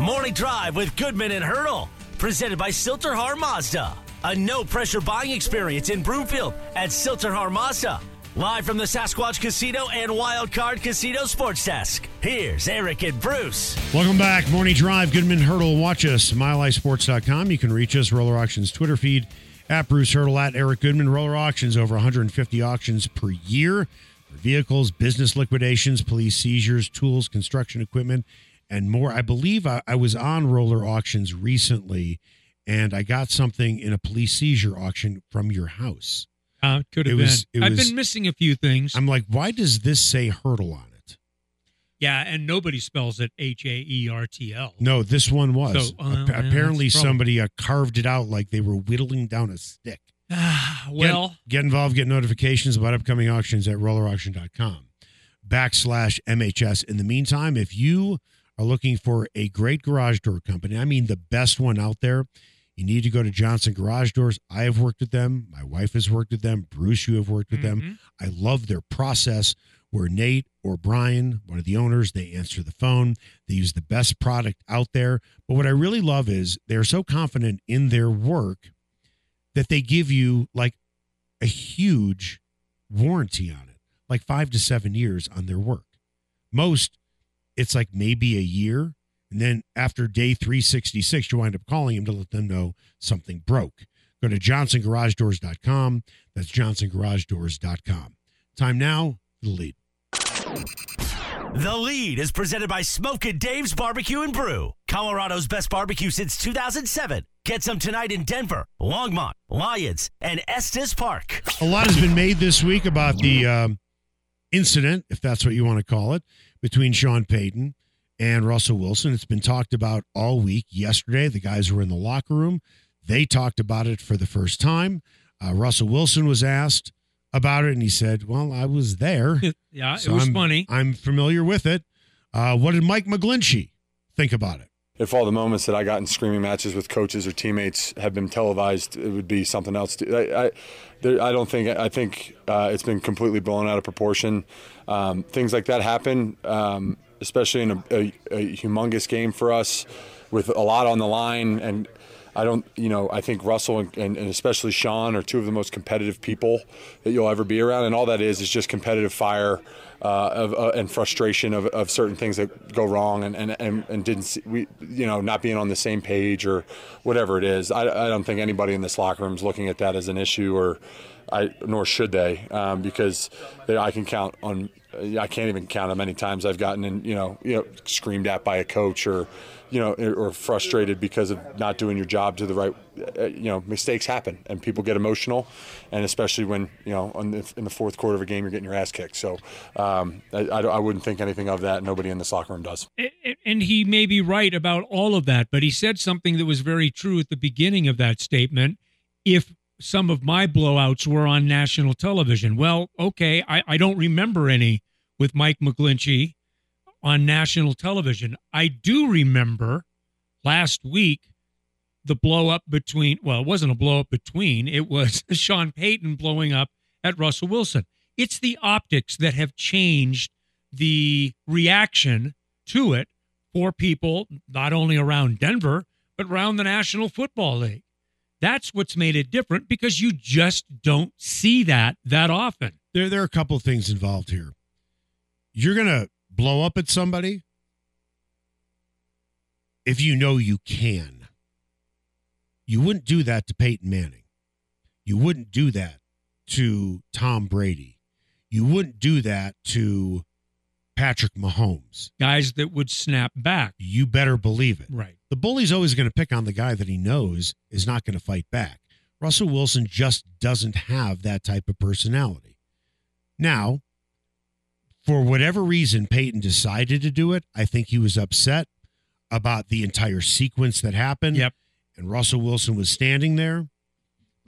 Morning Drive with Goodman and Haertl, presented by Sill-TerHar Mazda. A no pressure buying experience in Broomfield at Sill-TerHar Mazda. Live from the Sasquatch Casino and Wild Card Casino Sports Desk. Here's Eric and Bruce. Welcome back. Morning Drive, Goodman Haertl. Watch us, milehighsports.com. You can reach us, Roller Auctions Twitter feed, at Bruce Haertl, at Eric Goodman. Roller Auctions, over 150 auctions per year for vehicles, business liquidations, police seizures, tools, construction equipment, and more. I believe I, I was on Roller Auctions recently, and I got something in a police seizure auction from your house. Uh, could have been. was- I've was- been missing a few things. I'm like, why does this say Haertl on it? yeah, and nobody spells it H A E R T L. No, this one was. So, uh, yeah, apparently, somebody uh, carved it out like they were whittling down a stick. well, get, get involved, get notifications about upcoming auctions at rollerauction.com backslash MHS. In the meantime, if you are looking for a great garage door company, I mean the best one out there, you need to go to Johnson Garage Doors. I have worked with them. My wife has worked with them. Bruce, you have worked with them. Mhm. I love their process where Nate or Brian, one of the owners, they answer the phone. They use the best product out there. But what I really love is they're so confident in their work that they give you like a huge warranty on it, like five to seven years on their work. Most, it's like maybe a year. And then after day 366, you wind up calling them to let them know something broke. Go to johnsongaragedoors.com. That's johnsongaragedoors.com. Time now for the lead. The lead is presented by Smokin' Dave's Barbecue and Brew, Colorado's best barbecue since 2007. Get some tonight in Denver, Longmont, Lyons, and Estes Park. A lot has been made this week about the um, incident, if that's what you want to call it, between Sean Payton and Russell Wilson. It's been talked about all week. Yesterday, the guys were in the locker room. They talked about it for the first time. Uh, Russell Wilson was asked about it, and he said, Well, I was there. yeah, So it was I'm, funny. I'm familiar with it. Uh, what did Mike McGlinchey think about it? If all the moments that I got in screaming matches with coaches or teammates had been televised, it would be something else. I, I, there, I don't think. I think uh, it's been completely blown out of proportion. Um, things like that happen, um, especially in a, a, a humongous game for us, with a lot on the line. And I don't, you know, I think Russell and, and, and especially Sean are two of the most competitive people that you'll ever be around. And all that is is just competitive fire uh, of, uh, and frustration of, of certain things that go wrong and, and, and, and didn't see, we you know not being on the same page or whatever it is. I, I don't think anybody in this locker room is looking at that as an issue or I nor should they um, because they, I can count on I can't even count how many times I've gotten in you know you know screamed at by a coach or you know or frustrated because of not doing your job to the right uh, you know mistakes happen and people get emotional. And especially when you know the, in the fourth quarter of a game you're getting your ass kicked. So um, I, I, wouldn't think anything of that. Nobody in this locker room does. And he may be right about all of that, but he said something that was very true at the beginning of that statement. If some of my blowouts were on national television, well, okay, I, I don't remember any with Mike McGlinchey on national television. I do remember last week the blow up between, well, it wasn't a blow up between, it was Sean Payton blowing up at Russell Wilson. It's the optics that have changed the reaction to it for people not only around Denver, but around the National Football League. That's what's made it different because you just don't see that that often. There, there are a couple of things involved here. You're going to blow up at somebody if you know you can. You wouldn't do that to Peyton Manning. You wouldn't do that to Tom Brady. You wouldn't do that to Patrick Mahomes. Guys that would snap back. You better believe it. Right. The bully's always going to pick on the guy that he knows is not going to fight back. Russell Wilson just doesn't have that type of personality. Now, for whatever reason, Payton decided to do it. I think he was upset about the entire sequence that happened. Yep. And Russell Wilson was standing there.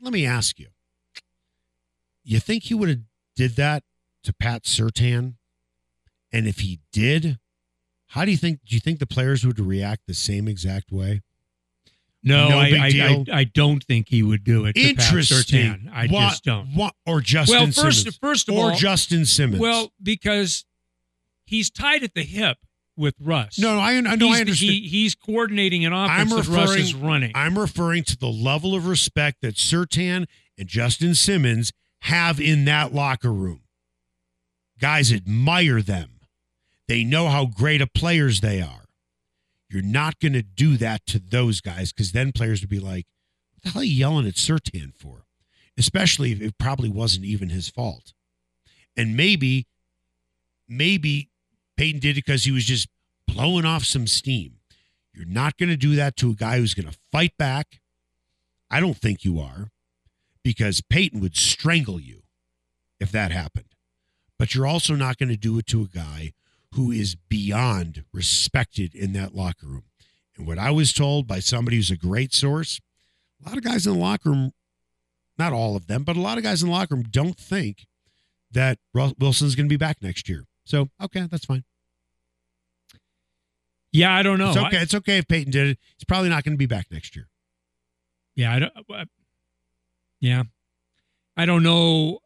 Let me ask you. You think he would have did that to Pat Surtain? And if he did, how do you think do you think the players would react the same exact way? No, No I, I. I I don't think he would do it. Interesting. I What- just don't. what- or Justin well, first Simmons. first of or all, Justin Simmons. Well, because he's tied at the hip with Russ. No, no, I, I know. he's, I understand. He, he's coordinating an offense I'm that Russ referring- is running. I'm referring to the level of respect that Surtain and Justin Simmons have in that locker room. Guys admire them. They know how great of players they are. You're not going to do that to those guys because then players would be like, what the hell are you yelling at Surtain for? Especially if it probably wasn't even his fault. And maybe, maybe Payton did it because he was just blowing off some steam. You're not going to do that to a guy who's going to fight back. I don't think you are because Peyton would strangle you if that happened. But you're also not going to do it to a guy who is beyond respected in that locker room. And what I was told by somebody who's a great source, a lot of guys in the locker room, not all of them, but a lot of guys in the locker room don't think that Wilson's going to be back next year. So, okay, that's fine. yeah, I don't know. It's I- okay. it's okay if Payton did it. He's probably not going to be back next year. Yeah, I don't. uh, Yeah, I don't know.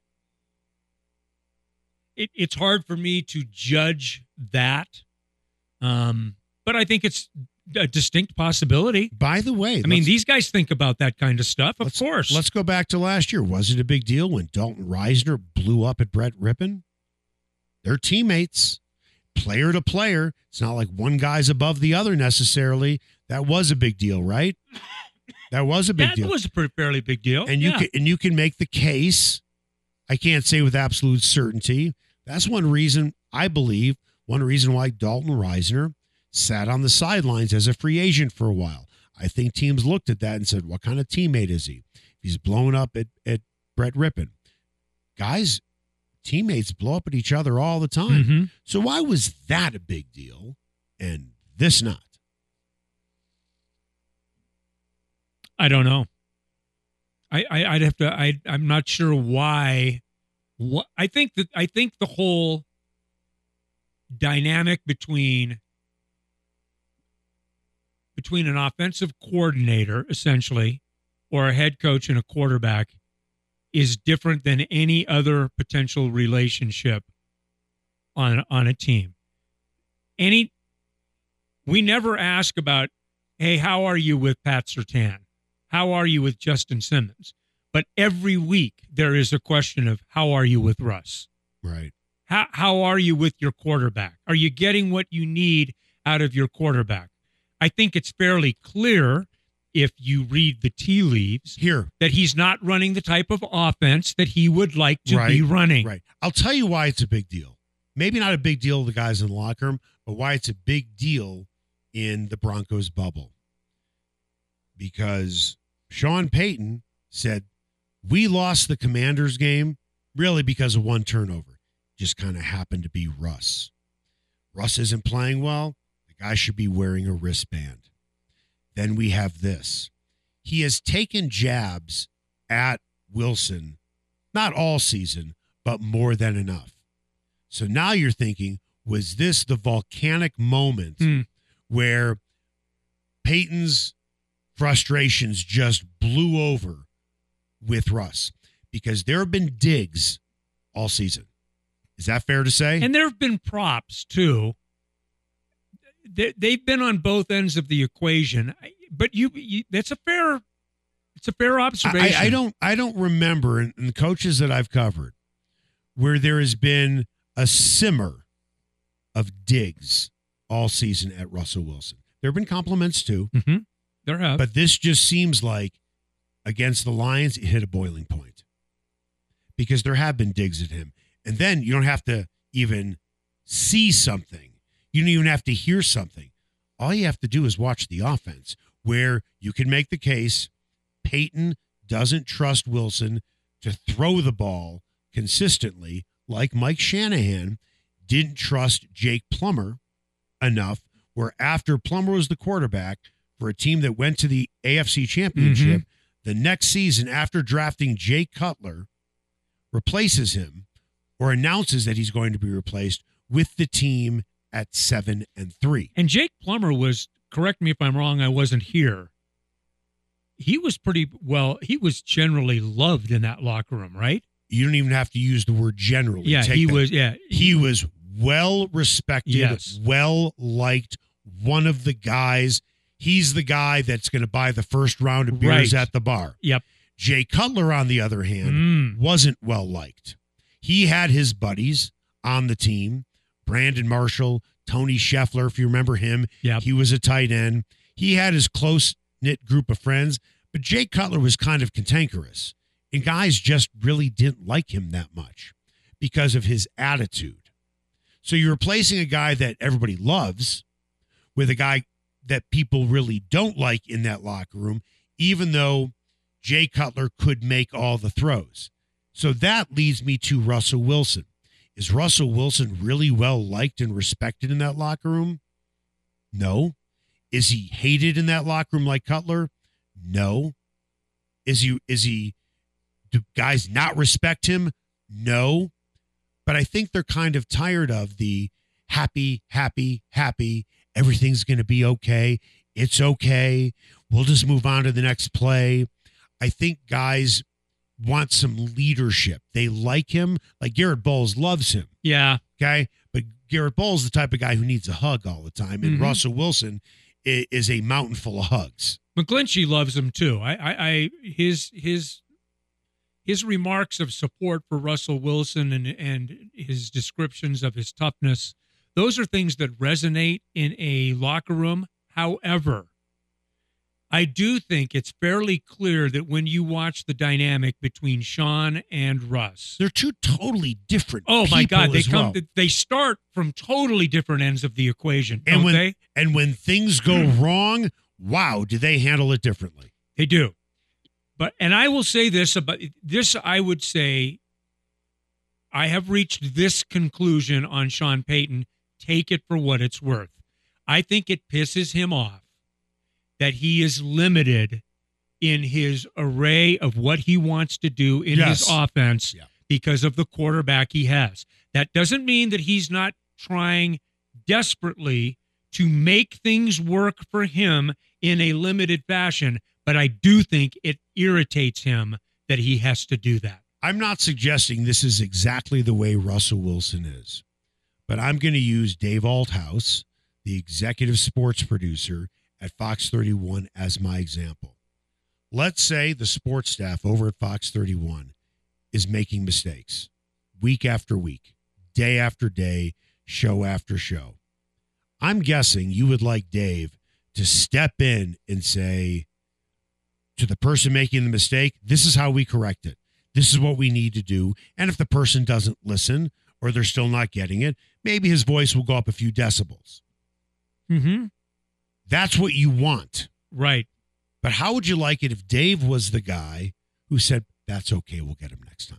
It, it's hard for me to judge that, um, but I think it's a distinct possibility. By the way, I mean, these guys think about that kind of stuff, of let's- course. Let's go back to last year. Was it a big deal when Dalton Risner blew up at Brett Rypien? They're teammates, player to player. It's not like one guy's above the other necessarily. That was a big deal, right? That was a big that deal. That was a pretty, fairly big deal. and you yeah. can and you can make the case. I can't say with absolute certainty. That's one reason I believe. One reason why Dalton Risner sat on the sidelines as a free agent for a while. I think teams looked at that and said, "What kind of teammate is he? He's blown up at at Brett Rypien. Guys, teammates blow up at each other all the time. Mhm. So why was that a big deal and this not? I don't know. I, I I'd have to. I I'm not sure why. What I think that I think the whole dynamic between between an offensive coordinator essentially or a head coach and a quarterback is different than any other potential relationship on on a team. Any we never ask about, hey, how are you with Pat Surtain? How are you with Justin Simmons? But every week there is a question of how are you with Russ? Right. How how are you with your quarterback? Are you getting what you need out of your quarterback? I think it's fairly clear if you read the tea leaves Here, that he's not running the type of offense that he would like to be running. Right. I'll tell you why it's a big deal. Maybe not a big deal to the guys in the locker room, but why it's a big deal in the Broncos bubble. Because Sean Payton said, We lost the Commanders game really because of one turnover. Just kind of happened to be Russ. Russ isn't playing well. The guy should be wearing a wristband. Then we have this. He has taken jabs at Wilson, not all season, but more than enough. So now you're thinking, was this the volcanic moment Hmm. where Payton's frustrations just blew over with Russ? Because there have been digs all season. Is that fair to say? And there have been props too. They, they've been on both ends of the equation, but you, you that's a fair, it's a fair observation. I, I don't I don't remember in, in the coaches that I've covered where there has been a simmer of digs all season at Russell Wilson. There have been compliments too, Mhm. There have. but this just seems like against the Lions, it hit a boiling point because there have been digs at him. And then you don't have to even see something, you don't even have to hear something. All you have to do is watch the offense, where you can make the case Payton doesn't trust Wilson to throw the ball consistently, like Mike Shanahan didn't trust Jake Plummer enough, where after Plummer was the quarterback for a team that went to the AFC Championship, mm-hmm. The next season after drafting Jake Cutler, replaces him or announces that he's going to be replaced with the team at seven and three. and Jake Plummer was. Correct me if I'm wrong. I wasn't here. He was pretty well. He was generally loved in that locker room, right? You don't even have to use the word generally. Yeah, Take he that. was. Yeah, He was well respected, Yes. well liked, one of the guys. He's the guy that's going to buy the first round of beers Right. at the bar. Yep. Jay Cutler, on the other hand, Mm. wasn't well liked. He had his buddies on the team Brandon Marshall, Tony Scheffler, if you remember him. Yep. He was a tight end. He had his close knit group of friends, but Jay Cutler was kind of cantankerous. And guys just really didn't like him that much because of his attitude. So you're replacing a guy that everybody loves with a guy that people really don't like in that locker room, even though Jay Cutler could make all the throws. So that leads me to Russell Wilson. Is Russell Wilson really well liked and respected in that locker room? No. Is he hated in that locker room like Cutler? No. Is he is he do guys not respect him? No. But I think they're kind of tired of the happy, happy, happy, everything's going to be okay. It's okay. We'll just move on to the next play. I think guys want some leadership. They like him. Like Garrett Bolles loves him. Yeah. Okay. But Garrett Bolles is the type of guy who needs a hug all the time. And Mhm. Russell Wilson is, is a mountain full of hugs. McGlinchey loves him too. I, I, I his his his remarks of support for Russell Wilson and and his descriptions of his toughness, those are things that resonate in a locker room. However, I do think it's fairly clear that when you watch the dynamic between Sean and Russ, They're two totally different. oh my God, they come well. they start from totally different ends of the equation, And don't when- they? and when things go mm. wrong, wow, do they handle it differently? They do. But and I will say this about this I would say I have reached this conclusion on Sean Payton. Take it for what it's worth. I think it pisses him off that he is limited in his array of what he wants to do in Yes. his offense Yeah. because of the quarterback he has. That doesn't mean that he's not trying desperately to make things work for him in a limited fashion, but I do think it irritates him that he has to do that. I'm not suggesting this is exactly the way Russell Wilson is, but I'm going to use Dave Althouse, the executive sports producer at Fox 31, as my example. Let's say the sports staff over at Fox 31 is making mistakes week after week, day after day, show after show. I'm guessing you would like Dave to step in and say to the person making the mistake, this is how we correct it this is what we need to do. And if the person doesn't listen or they're still not getting it, maybe his voice will go up a few decibels. Mm-hmm. That's what you want. Right. But how would you like it if Dave was the guy who said, that's okay, we'll get him next time?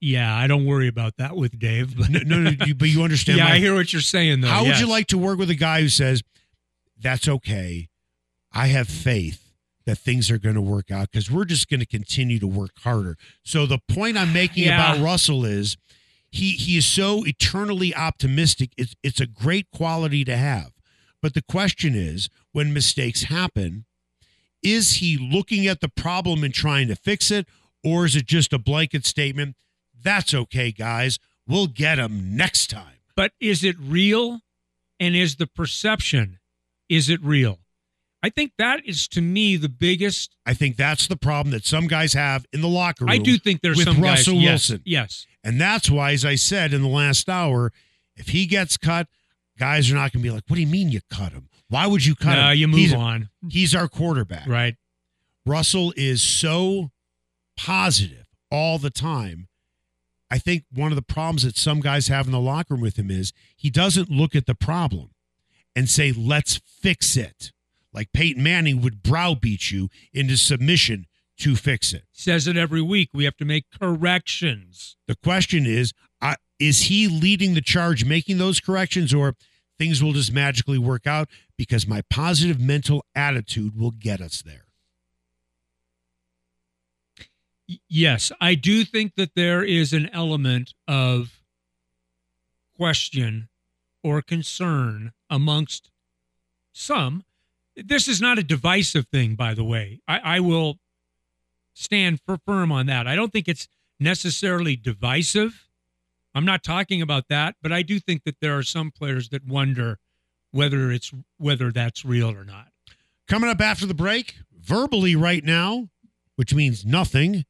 Yeah, I don't worry about that with Dave. But No, no, no you, but you understand. yeah, my- I hear what you're saying though. how would you like to work with a guy who says, that's okay, I have faith that things are going to work out because we're just going to continue to work harder. So the point I'm making Yeah. about Russell is he he is so eternally optimistic. It's it's a great quality to have. But the question is, when mistakes happen, is he looking at the problem and trying to fix it, or is it just a blanket statement? That's okay, guys. We'll get him next time. But is it real? And is the perception, is it real? I think that is to me the biggest. I think that's the problem that some guys have in the locker room. I do think there's with some Russell guys. Yes, Wilson. yes. And that's why, as I said in the last hour, if he gets cut, guys are not going to be like, what do you mean you cut him? Why would you cut No, him? you move he's, on. He's our quarterback. Right. Russell is so positive all the time. I think one of the problems that some guys have in the locker room with him is he doesn't look at the problem and say, let's fix it. Like Peyton Manning would browbeat you into submission to fix it. Says it every week. We have to make corrections. The question is, uh, is he leading the charge making those corrections or things will just magically work out because my positive mental attitude will get us there? Yes, I do think that there is an element of question or concern amongst some. This is not a divisive thing, by the way. I, I will stand for firm on that. I don't think it's necessarily divisive, I'm not talking about that, but I do think that there are some players that wonder whether it's whether that's real or not. Coming up after the break, verbally right now, which means nothing,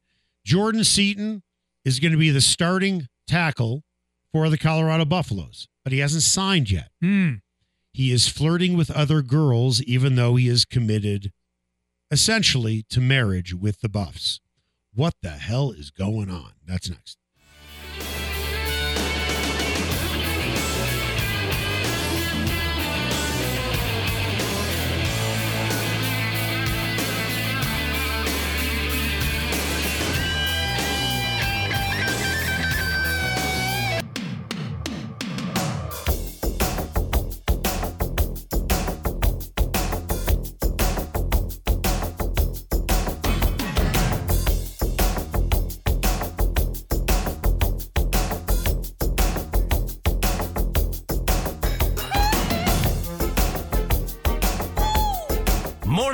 Jordan Seaton is going to be the starting tackle for the Colorado Buffaloes, but he hasn't signed yet. Hmm. He is flirting with other girls, even though he is committed essentially to marriage with the Buffs. What the hell is going on? That's next.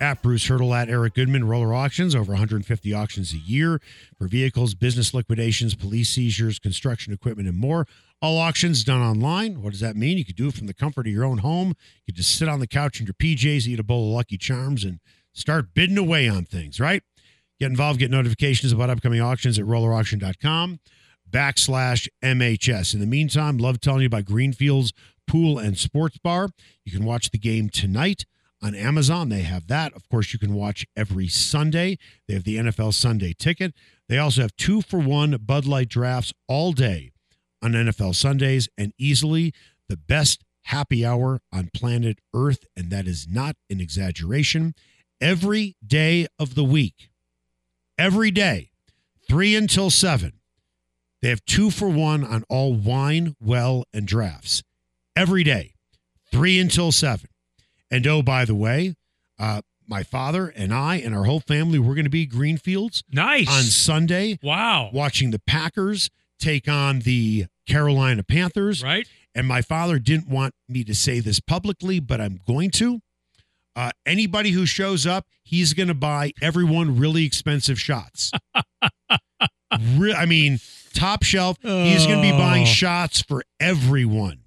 at Bruce Haertl, at Eric Goodman. Roller Auctions, over 150 auctions a year for vehicles, business liquidations, police seizures, construction equipment, and more. All auctions done online. What does that mean? You could do it from the comfort of your own home. You could just sit on the couch in your PJs, eat a bowl of Lucky Charms, and start bidding away on things, right? Get involved, get notifications about upcoming auctions at rollerauction.com backslash MHS. In the meantime, love telling you about Greenfields Pool and Sports Bar. You can watch the game tonight on Amazon. They have that. Of course, you can watch every Sunday. They have the NFL Sunday ticket. They also have two for one Bud Light drafts all day on NFL Sundays and easily the best happy hour on planet Earth. And that is not an exaggeration. Every day of the week, every day, three until seven, they have two for one on all wine, well, and drafts every day, three until seven. And oh, by the way, uh, my father and I and our whole family, we're going to be Greenfields Nice. on Sunday wow. watching the Packers take on the Carolina Panthers. Right? And my father didn't want me to say this publicly, but I'm going to. Uh, anybody who shows up, he's going to buy everyone really expensive shots. Re- I mean, top shelf. He's going to be buying Oh. shots for everyone.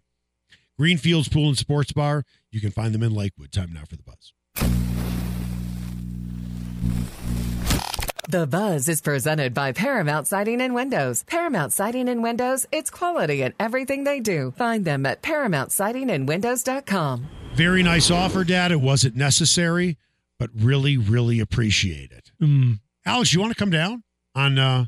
Greenfields Pool and Sports Bar. You can find them in Lakewood. Time now for the buzz. The Buzz is presented by Paramount Siding and Windows. Paramount Siding and Windows, it's quality in everything they do. Find them at ParamountSidingAndWindows.com. Very nice offer, Dad. It wasn't necessary, but really, really appreciate it. Mm. Alex, you want to come down on? uh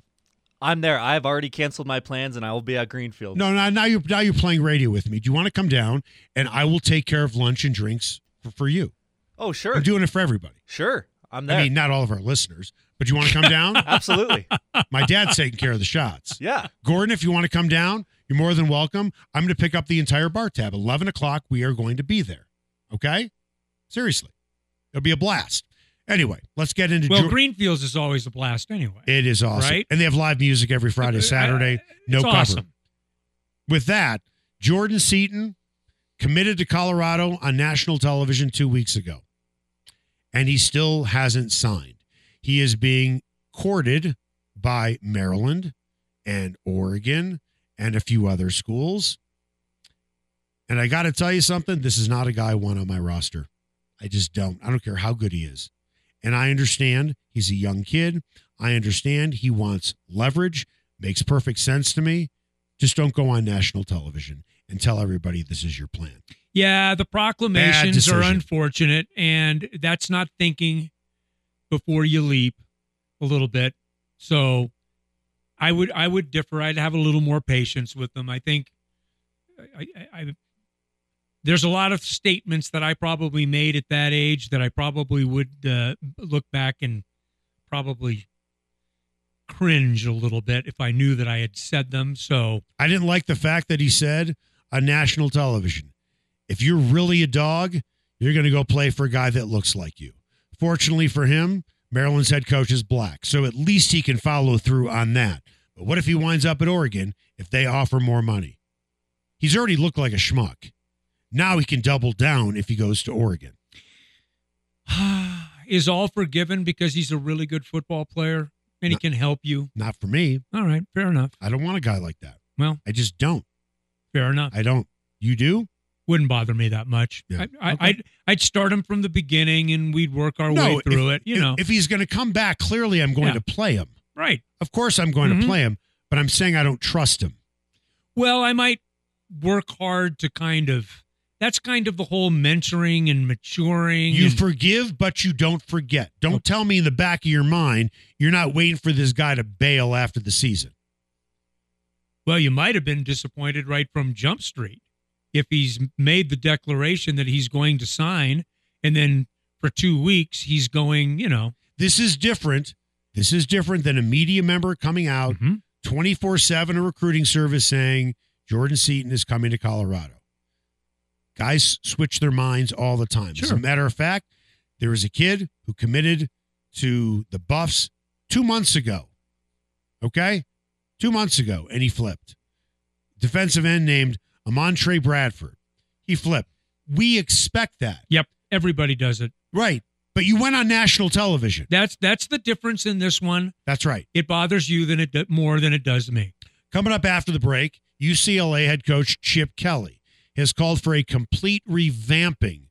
I'm there. I've already canceled my plans, and I will be at Greenfield. No, no. Now you're now you're playing radio with me. Do you want to come down and I will take care of lunch and drinks for, for you? Oh, sure, I'm doing it for everybody. sure. I'm there. I mean, not all of our listeners, but you want to come down? Absolutely. My dad's taking care of the shots. Yeah. Gordon, if you want to come down, you're more than welcome. I'm going to pick up the entire bar tab. 11 o'clock, we are going to be there. Okay? Seriously. It'll be a blast. Anyway, let's get into Well, Greenfields is always a blast anyway. It is awesome. Right? And they have live music every Friday, uh, uh, Saturday. Uh, no it's cover. awesome. With that, Jordan Seaton committed to Colorado on national television two weeks ago. And he still hasn't signed. He is being courted by Maryland and Oregon and a few other schools. And I got to tell you something this is not a guy I want on my roster. I just don't. I don't care how good he is. And I understand he's a young kid. I understand he wants leverage. Makes perfect sense to me. Just don't go on national television and tell everybody this is your plan. Yeah, the proclamations are unfortunate, and that's not thinking before you leap a little bit. So I would I would differ. I'd have a little more patience with them. I think I, I, I there's a lot of statements that I probably made at that age that I probably would uh, look back and probably cringe a little bit if I knew that I had said them. So I didn't like the fact that he said on national television, if you're really a dog, You're going to go play for a guy that looks like you. Fortunately for him, Maryland's head coach is black, so at least he can follow through on that. But what if he winds up at Oregon if they offer more money? He's already looked like a schmuck. Now he can double down if he goes to Oregon. Is all forgiven because he's a really good football player and he No. can help you? Not for me. All right, fair enough. I don't want a guy like that. Well, I just don't. fair enough. I don't. You do? Wouldn't bother me that much. Yeah. I, I, Okay. I'd I'd start him from the beginning and we'd work our way through if, it. You if- know, if he's going to come back, clearly I'm going Yeah. to play him. right? Of course, I'm going Mhm. to play him, but I'm saying I don't trust him. Well, I might work hard to kind of. That's kind of the whole mentoring and maturing. You and- forgive, but you don't forget. Don't tell me in the back of your mind you're not waiting for this guy to bail after the season. Well, you might have been disappointed right from Jump Street if he's made the declaration that he's going to sign, and then for two weeks he's going, you know, This is different. This is different than a media member coming out mhm. 24 7, a recruiting service saying Jordan Seaton is coming to Colorado. Guys switch their minds all the time. As a matter of fact, there was a kid who committed to the Buffs two months ago. Okay? Two months ago, and he flipped. Defensive end named Amontre Bradford. He flipped. We expect that. Yep, everybody does it. Right. But you went on national television. That's that's the difference in this one. That's right. It bothers you than it more than it does me. Coming up after the break, UCLA head coach Chip Kelly has called for a complete revamping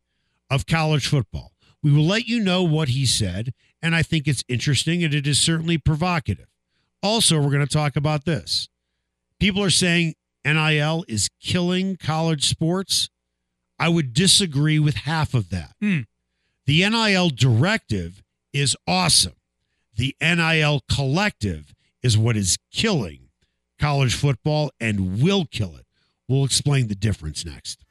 of college football. We will let you know what he said, and I think it's interesting and it is certainly provocative. Also, we're going to talk about this. People are saying NIL is killing college sports. I would disagree with half of that. Hmm. The NIL directive is awesome. The NIL collective is what is killing college football and will kill it. We'll explain the difference next.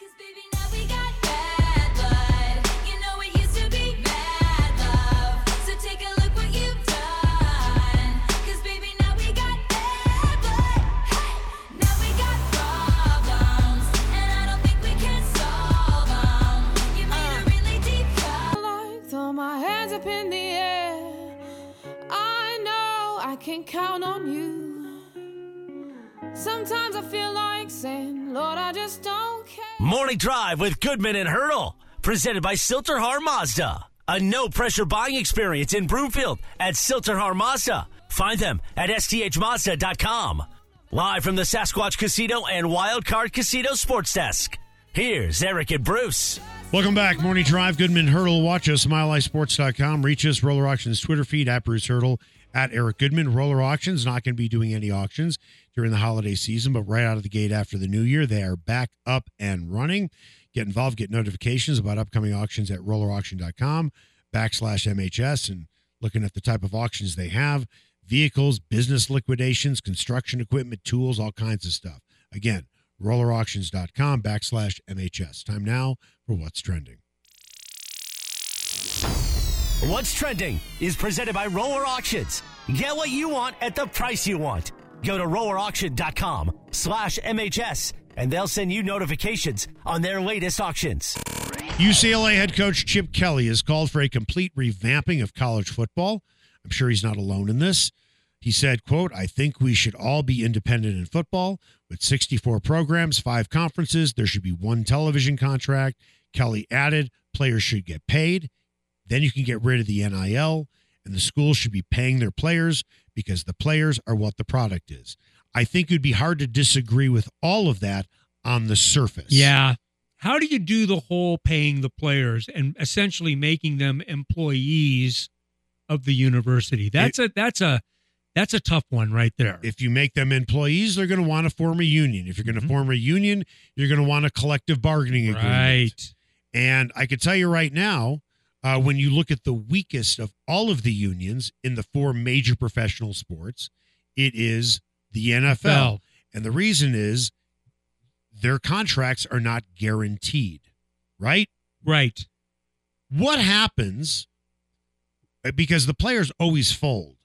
Cause baby, now we got bad blood. You know it used to be mad love. So take a look what you've done. Cause baby, now we got bad blood. Hey, now we got problems. And I don't think we can solve them. You made a really deep cut. like throw my hands up in the air. I know I can count on you. Sometimes I feel like saying, Lord, I just don't care. Morning Drive with Goodman and Haertl. Presented by Sill-TerHar Mazda. A no pressure buying experience in Broomfield at Sill-TerHar Mazda. Find them at sthmazda.com. Live from the Sasquatch Casino and Wildcard Casino Sports Desk. Here's Eric and Bruce. Welcome back. Morning Drive. Goodman Haertl. Watch us, milehighsports.com. Reach us, Roller Auctions Twitter feed at Bruce Haertl, at Eric Goodman. Roller Auctions not going to be doing any auctions during the holiday season, but right out of the gate after the new year, they are back up and running. Get involved, get notifications about upcoming auctions at rollerauction.com backslash MHS and looking at the type of auctions they have vehicles, business liquidations, construction equipment, tools, all kinds of stuff. Again, rollerauctions.com backslash MHS. Time now for what's trending. What's Trending is presented by Roller Auctions. Get what you want at the price you want. Go to rollerauction.com slash MHS and they'll send you notifications on their latest auctions. UCLA head coach Chip Kelly has called for a complete revamping of college football. I'm sure he's not alone in this. He said, quote, I think we should all be independent in football. With 64 programs, five conferences, there should be one television contract. Kelly added, players should get paid. Then you can get rid of the NIL, and the schools should be paying their players because the players are what the product is. I think it would be hard to disagree with all of that on the surface. Yeah. How do you do the whole paying the players and essentially making them employees of the university? That's a that's a that's a tough one right there. If you make them employees, they're going to want to form a union. If you're going to Mhm. form a union, you're going to want a collective bargaining agreement. right. And I can tell you right now, uh, when you look at the weakest of all of the unions in the four major professional sports, it is the NFL. Well, And the reason is their contracts are not guaranteed, right? right. What happens uh, because the players always fold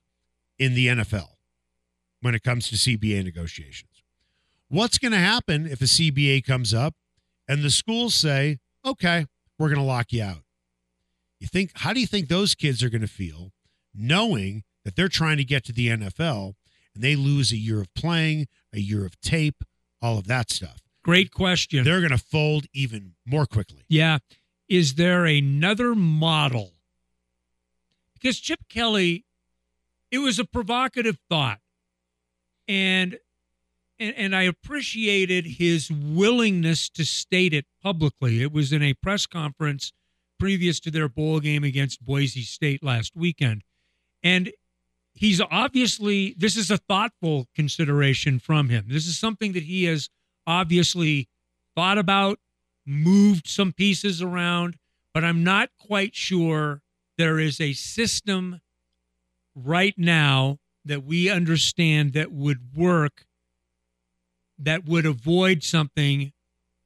in the NFL when it comes to CBA negotiations. What's going to happen if a CBA comes up and the schools say, okay, we're going to lock you out. You think how do you think those kids are going to feel knowing that they're trying to get to the NFL and they lose a year of playing, a year of tape, all of that stuff. Great question. They're going to fold even more quickly. Yeah. Is there another model? Because Chip Kelly, it was a provocative thought. And and, and I appreciated his willingness to state it publicly. It was in a press conference previous to their bowl game against Boise State last weekend. And he's obviously this is a thoughtful consideration from him. This is something that he has obviously thought about, moved some pieces around, but I'm not quite sure there is a system right now that we understand that would work that would avoid something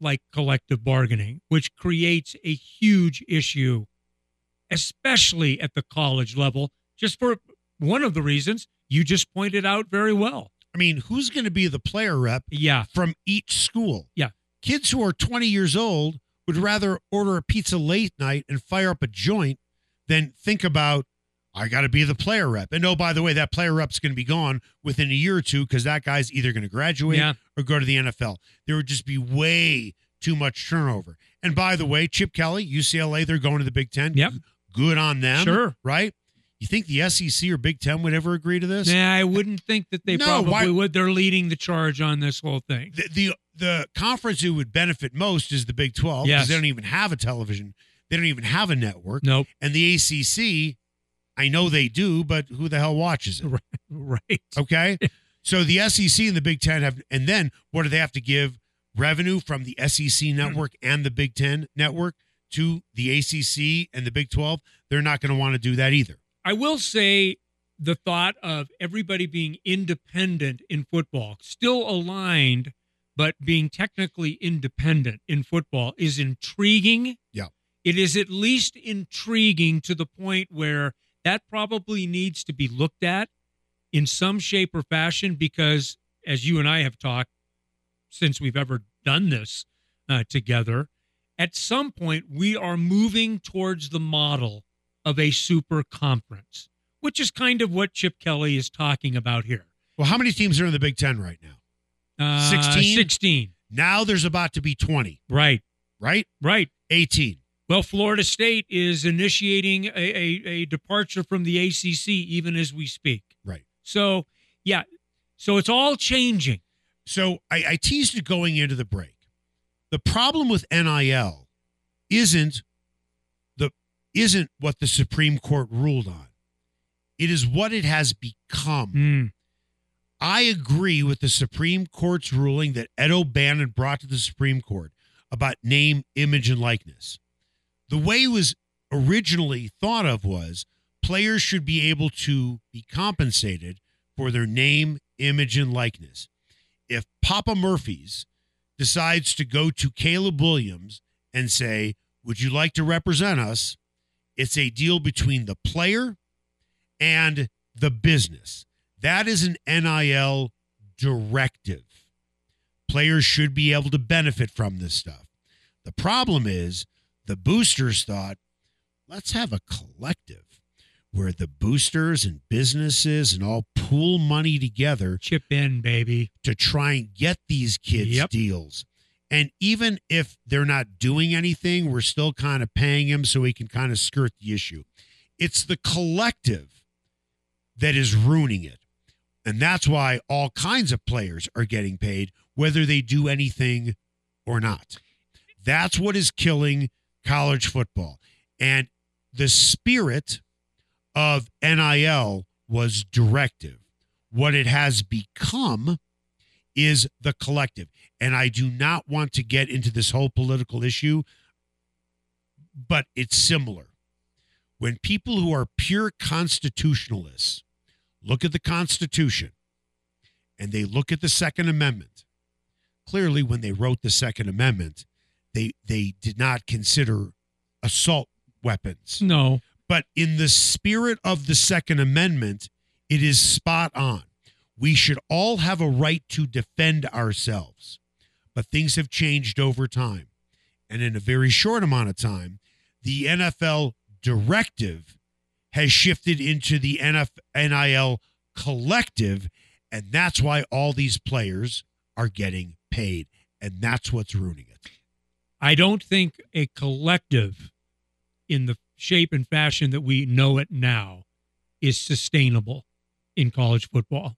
like collective bargaining, which creates a huge issue, especially at the college level, just for one of the reasons you just pointed out very well. I mean, who's going to be the player rep Yeah. from each school? Yeah. Kids who are 20 years old would rather order a pizza late night and fire up a joint than think about, I got to be the player rep. And oh, by the way, that player rep's going to be gone within a year or two because that guy's either going to graduate Yeah. or go to the NFL. There would just be way too much turnover. And by the way, Chip Kelly, UCLA, they're going to the Big Ten. Yep. Good on them. Sure. Right? You think the SEC or Big Ten would ever agree to this? Yeah, I wouldn't think that they No, probably why- would. They're leading the charge on this whole thing. the, the the conference who would benefit most is the Big 12 because Yes. they don't even have a television. They don't even have a network. Nope. And the ACC, I know they do, but who the hell watches it? Right. Okay? so the SEC and the Big 10 have and then what do they have to give revenue from the SEC hmm. network and the Big 10 network to the ACC and the Big 12? They're not going to want to do that either. I will say the thought of everybody being independent in football, still aligned, but being technically independent in football is intriguing. Yeah. It is at least intriguing to the point where that probably needs to be looked at in some shape or fashion because, as you and I have talked since we've ever done this uh, together, at some point we are moving towards the model of a super conference, which is kind of what Chip Kelly is talking about here. Well, how many teams are in the Big 10 right now? Uh, 16? 16. Now there's about to be 20, Right. right? Right. 18. Well, Florida State is initiating a, a, a departure from the ACC even as we speak. Right. So, yeah. So it's all changing. So I, I teased it going into the break. The problem with NIL isn't the isn't what the Supreme Court ruled on. It is what it has become. Mm. I agree with the Supreme Court's ruling that Ed O'Bannon brought to the Supreme Court about name, image, and likeness. The way it was originally thought of was players should be able to be compensated for their name, image, and likeness. If Papa Murphy's decides to go to Caleb Williams and say, Would you like to represent us? It's a deal between the player and the business. That is an NIL directive. Players should be able to benefit from this stuff. The problem is the boosters thought, let's have a collective where the boosters and businesses and all pool money together Chip in, baby. to try and get these kids Yep. deals. And even if they're not doing anything, we're still kind of paying them so we can kind of skirt the issue. It's the collective that is ruining it. And that's why all kinds of players are getting paid, whether they do anything or not. That's what is killing college football. And the spirit of NIL was directive. What it has become is the collective. And I do not want to get into this whole political issue, but it's similar. When people who are pure constitutionalists look at the Constitution and they look at the Second Amendment, clearly when they wrote the Second Amendment, they they did not consider assault weapons. No. But in the spirit of the Second Amendment, it is spot on. We should all have a right to defend ourselves. But things have changed over time. And in a very short amount of time, the NFL directive has shifted into the NF, NIL collective, and that's why all these players are getting paid, and that's what's ruining it. I don't think a collective in the shape and fashion that we know it now is sustainable in college football.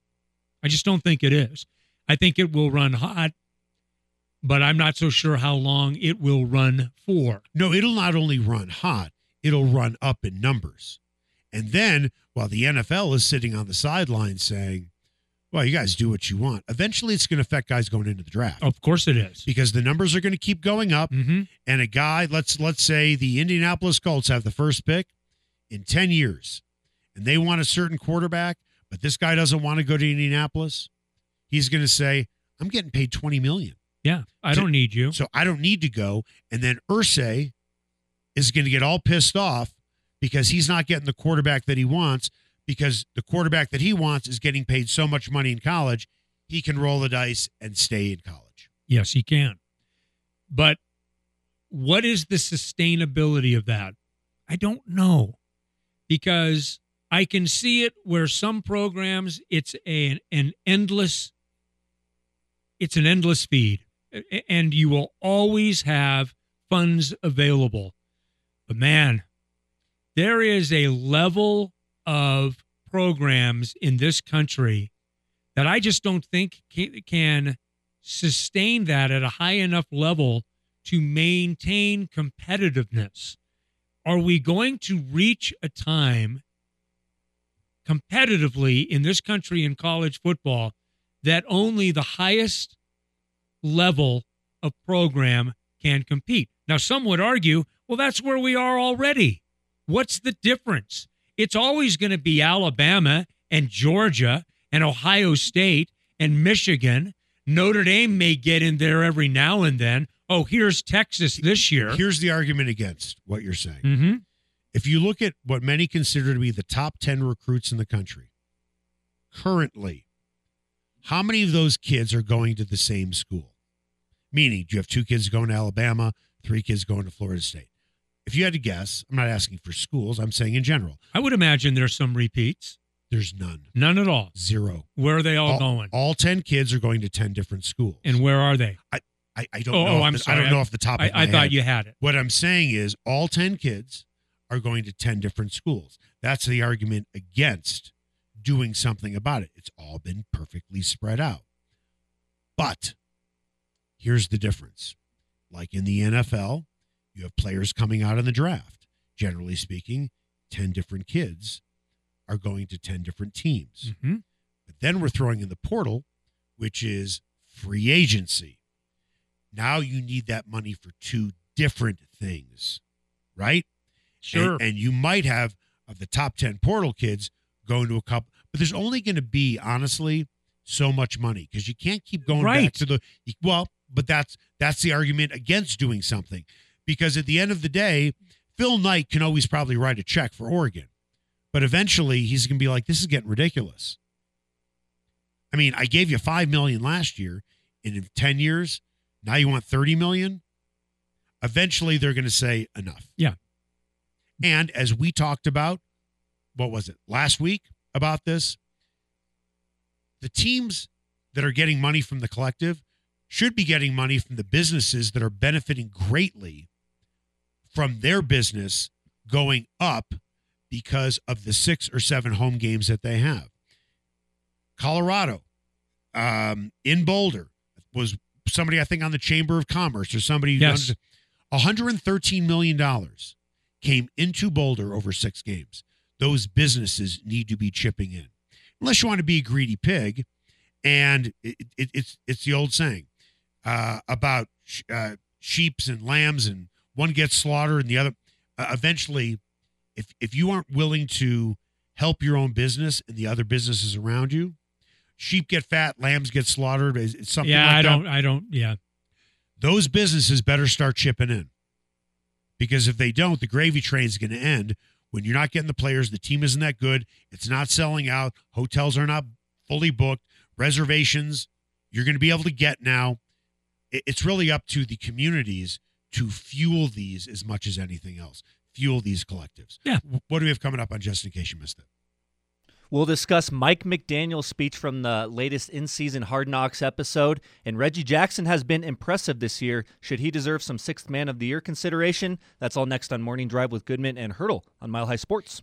I just don't think it is. I think it will run hot, but I'm not so sure how long it will run for. No, it'll not only run hot, it'll run up in numbers. And then while the NFL is sitting on the sidelines saying, well, you guys do what you want, eventually it's going to affect guys going into the draft. Of course it is. Because the numbers are going to keep going up. hmm And a guy, let's let's say the Indianapolis Colts have the first pick in 10 years, and they want a certain quarterback, but this guy doesn't want to go to Indianapolis. He's going to say, I'm getting paid 20 million. Yeah, I To- don't need you. So I don't need to go. And then Irsay is going to get all pissed off because he's not getting the quarterback that he wants because the quarterback that he wants is getting paid so much money in college, he can roll the dice and stay in college. Yes, he can. But what is the sustainability of that? I don't know because I can see it where some programs it's a, an endless it's an endless feed and you will always have funds available. But man, there is a level of programs in this country that I just don't think can sustain that at a high enough level to maintain competitiveness? Are we going to reach a time competitively in this country in college football that only the highest level of program can compete? Now, some would argue, well, that's where we are already. What's the difference? It's always going to be Alabama and Georgia and Ohio State and Michigan. Notre Dame may get in there every now and then. Oh, here's Texas this year. Here's the argument against what you're saying. hmm If you look at what many consider to be the top 10 recruits in the country, currently, how many of those kids are going to the same school? Meaning, do you have two kids going to Alabama, three kids going to Florida State? If you had to guess, I'm not asking for schools, I'm saying in general, I would imagine there's some repeats. there's none. None at all. Zero. Where are they all, all, going? all 10 kids are going to 10 different schools. and where are they? I, I don't Oh, know. oh, I'm the- sorry. I don't know off the top I, of my I thought head. you had it. What I'm saying is all 10 kids are going to 10 different schools. That's the argument against doing something about it. It's all been perfectly spread out. But here's the difference. Like in the NFL, you have players coming out in the draft. Generally speaking, 10 different kids are going to 10 different teams. hmm But then we're throwing in the portal, which is free agency. Now you need that money for two different things, right? Sure. And, and you might have of the top 10 portal kids going to a couple, but there's only going to be, honestly, so much money because you can't keep going back to the, well, but that's, that's the argument against doing something because at the end of the day, Phil Knight can always probably write a check for Oregon, but eventually he's going to be like, this is getting ridiculous. I mean, I gave you 5 million last year and in 10 years, now you want 30 million? Eventually they're going to say enough. Yeah. And as we talked about, what was it, last week about this? The teams that are getting money from the collective should be getting money from the businesses that are benefiting greatly from their business going up because of the six or seven home games that they have. Colorado, um, in Boulder, was somebody I think on the Chamber of Commerce or somebody. Yes. $113 million came into Boulder over six games. Those businesses need to be chipping in. Unless you want to be a greedy pig. And it, it, it's it's the old saying uh, about sh- uh, sheeps and lambs, and one gets slaughtered and the other. Uh, eventually, if if you aren't willing to help your own business and the other businesses around you, sheep get fat, lambs get slaughtered. It's something yeah, like I that don't. I don't. Yeah. those businesses better start chipping in because if they don't, the gravy train is going to end when you're not getting the players. The team isn't that good. It's not selling out. Hotels are not fully booked. Reservations you're going to be able to get now. It's really up to the communities to fuel these as much as anything else. fuel these collectives. Yeah. What do we have coming up on just in case you missed it? We'll discuss Mike McDaniel's speech from the latest in season Hard Knocks episode. And Reggie Jackson has been impressive this year. Should he deserve some sixth man of the year consideration? That's all next on Morning Drive with Goodman and Hurdle on Mile High Sports.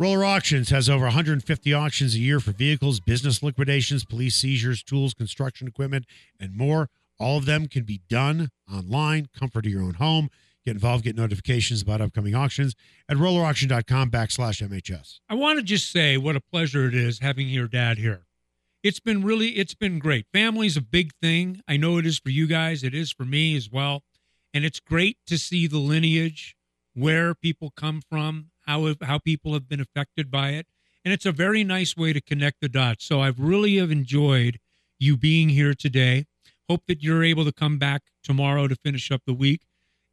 Roller Auctions has over 150 auctions a year for vehicles, business liquidations, police seizures, tools, construction equipment, and more. All of them can be done online, comfort of your own home. Get involved, get notifications about upcoming auctions at rollerauction.com backslash MHS. I want to just say what a pleasure it is having your dad here. It's been really, it's been great. Family's a big thing. I know it is for you guys. It is for me as well. And it's great to see the lineage, where people come from, how how people have been affected by it, and it's a very nice way to connect the dots. So I've really have enjoyed you being here today. Hope that you're able to come back tomorrow to finish up the week,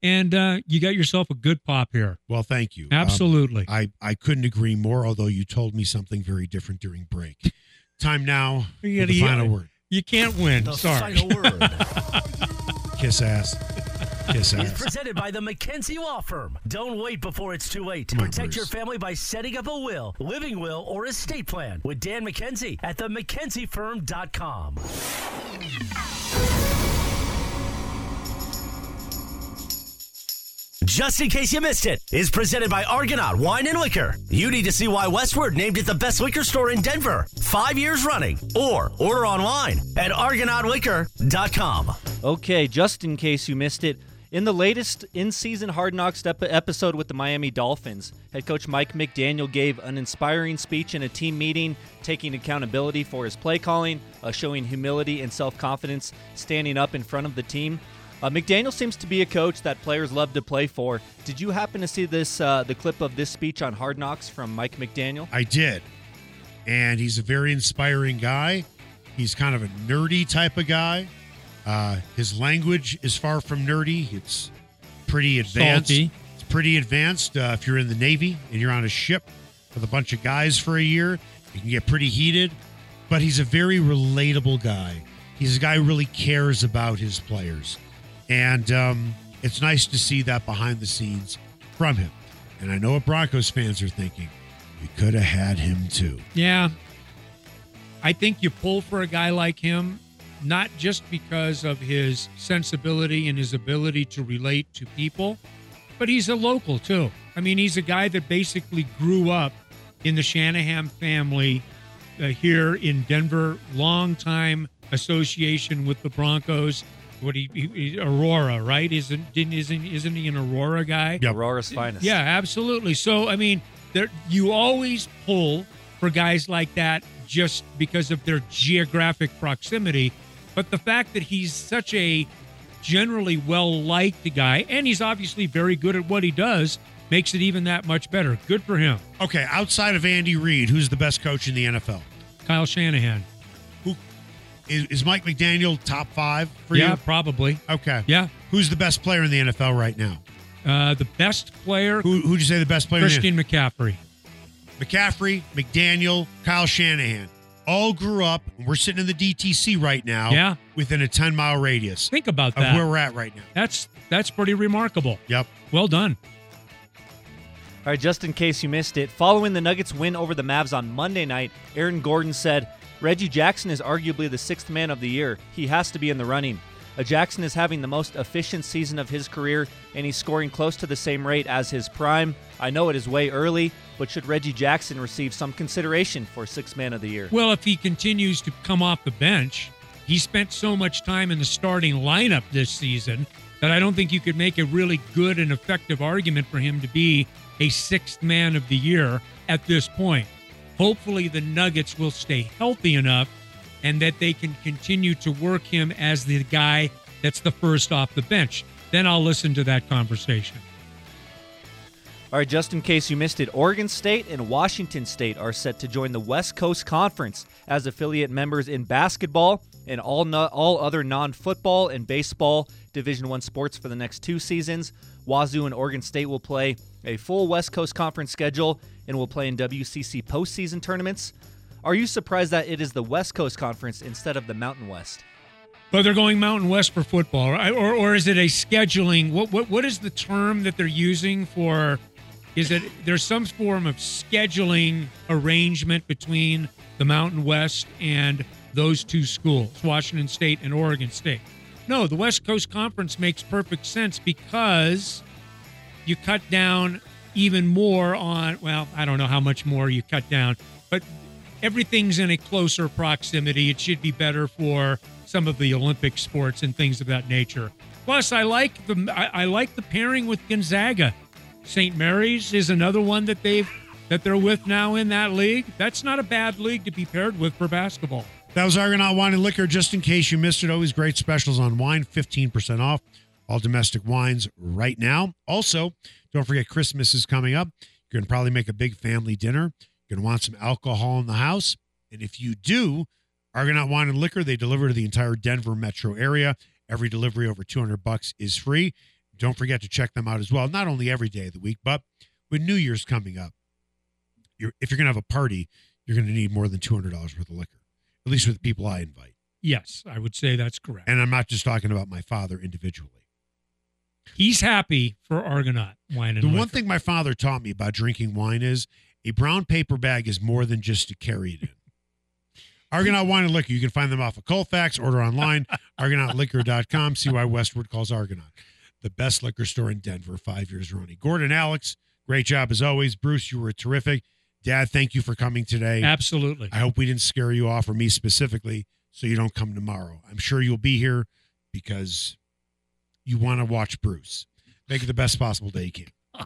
and uh, you got yourself a good pop here. Well, thank you. Um, Absolutely. I, I couldn't agree more, although you told me something very different during break. Time now for You the final word. You can't win. The Sorry. final word Kiss ass. Kiss is presented by the McKenzie Law Firm. Don't wait before it's too late. Come Protect Bruce. your family by setting up a will, living will, or estate plan with Dan McKenzie at the McKenzieFirm.com. Just in case you missed it, is presented by Argonaut Wine and Liquor. You need to see why Westword named it the best liquor store in Denver, five years running, or order online at argonautliquor.com. Okay, just in case you missed it, in the latest in season Hard Knocks ep- episode with the Miami Dolphins, head coach Mike McDaniel gave an inspiring speech in a team meeting, taking accountability for his play calling, uh, showing humility and self confidence, standing up in front of the team. Uh, McDaniel seems to be a coach that players love to play for. Did you happen to see this uh, the clip of this speech on Hard Knocks from Mike McDaniel? I did. And he's a very inspiring guy. He's kind of a nerdy type of guy. Uh, his language is far from nerdy. It's pretty advanced. Salty. It's pretty advanced. Uh, if you're in the Navy and you're on a ship with a bunch of guys for a year, you can get pretty heated. But he's a very relatable guy. He's a guy who really cares about his players. And um, it's nice to see that behind the scenes from him. And I know what Broncos fans are thinking. We could have had him too. Yeah. I think you pull for a guy like him, not just because of his sensibility and his ability to relate to people, but he's a local too. I mean, he's a guy that basically grew up in the Shanahan family uh, here in Denver, long time association with the Broncos. What he, he, he- Aurora, right? Isn't didn't isn't isn't he an Aurora guy? Yeah, Aurora's finest. Yeah, absolutely. So I mean, there you always pull for guys like that just because of their geographic proximity, but the fact that he's such a generally well liked guy and he's obviously very good at what he does makes it even that much better. Good for him. Okay, outside of Andy Reid, who's the best coach in the NFL? Kyle Shanahan. Is, is Mike McDaniel top five for yeah, you? probably. Okay. Yeah. Who's the best player in the NFL right now? Uh, the best player, Who who'd you say the best player? Christian McCaffrey. McCaffrey, McDaniel, Kyle Shanahan. All grew up. and We're sitting in the DTC right now. Yeah. Within a 10 mile radius Think about of that. where we're at right now. That's that's pretty remarkable. Yep. Well done. All right, just in case you missed it, following the Nuggets' win over the Mavs on Monday night, Aaron Gordon said, Reggie Jackson is arguably the sixth man of the year. He has to be in the running. Uh, Jackson is having the most efficient season of his career, and he's scoring close to the same rate as his prime. I know it is way early, but should Reggie Jackson receive some consideration for Sixth Man of the Year? Well, if he continues to come off the bench, he spent so much time in the starting lineup this season that I don't think you could make a really good and effective argument for him to be a sixth man of the year at this point. Hopefully, the Nuggets will stay healthy enough and that they can continue to work him as the guy that's the first off the bench. Then I'll listen to that conversation. All right, just in case you missed it, Oregon State and Washington State are set to join the West Coast Conference as affiliate members in basketball and all no, all other non-football and baseball Division 1 sports for the next 2 seasons. Wazoo and Oregon State will play a full West Coast Conference schedule and will play in WCC postseason tournaments. Are you surprised that it is the West Coast Conference instead of the Mountain West? But they're going Mountain West for football, right? or or is it a scheduling? What what what is the term that they're using for? Is that there's some form of scheduling arrangement between the Mountain West and those two schools, Washington State and Oregon State? No, the West Coast Conference makes perfect sense because you cut down even more on. Well, I don't know how much more you cut down, but everything's in a closer proximity. It should be better for some of the Olympic sports and things of that nature. Plus, I like the I, I like the pairing with Gonzaga. St. Mary's is another one that they've that they're with now in that league. That's not a bad league to be paired with for basketball. That was Argonaut Wine and Liquor. Just in case you missed it, always great specials on wine, 15% off all domestic wines right now. Also, don't forget Christmas is coming up. You're going to probably make a big family dinner. You're going to want some alcohol in the house. And if you do, Argonaut Wine and Liquor, they deliver to the entire Denver metro area. Every delivery over 200 bucks is free. Don't forget to check them out as well, not only every day of the week, but with New Year's coming up. You're, if you're going to have a party, you're going to need more than $200 worth of liquor, at least with the people I invite. Yes, I would say that's correct. And I'm not just talking about my father individually. He's happy for Argonaut wine and The liquor. one thing my father taught me about drinking wine is a brown paper bag is more than just to carry it in. Argonaut Wine and Liquor. You can find them off of Colfax, order online, argonautliquor.com. See why Westword calls Argonaut. The best liquor store in Denver, five years running. Gordon, Alex, great job as always. Bruce, you were terrific. Dad, thank you for coming today. Absolutely. I hope we didn't scare you off, or me specifically, so you don't come tomorrow. I'm sure you'll be here because you want to watch Bruce. Make it the best possible day you can.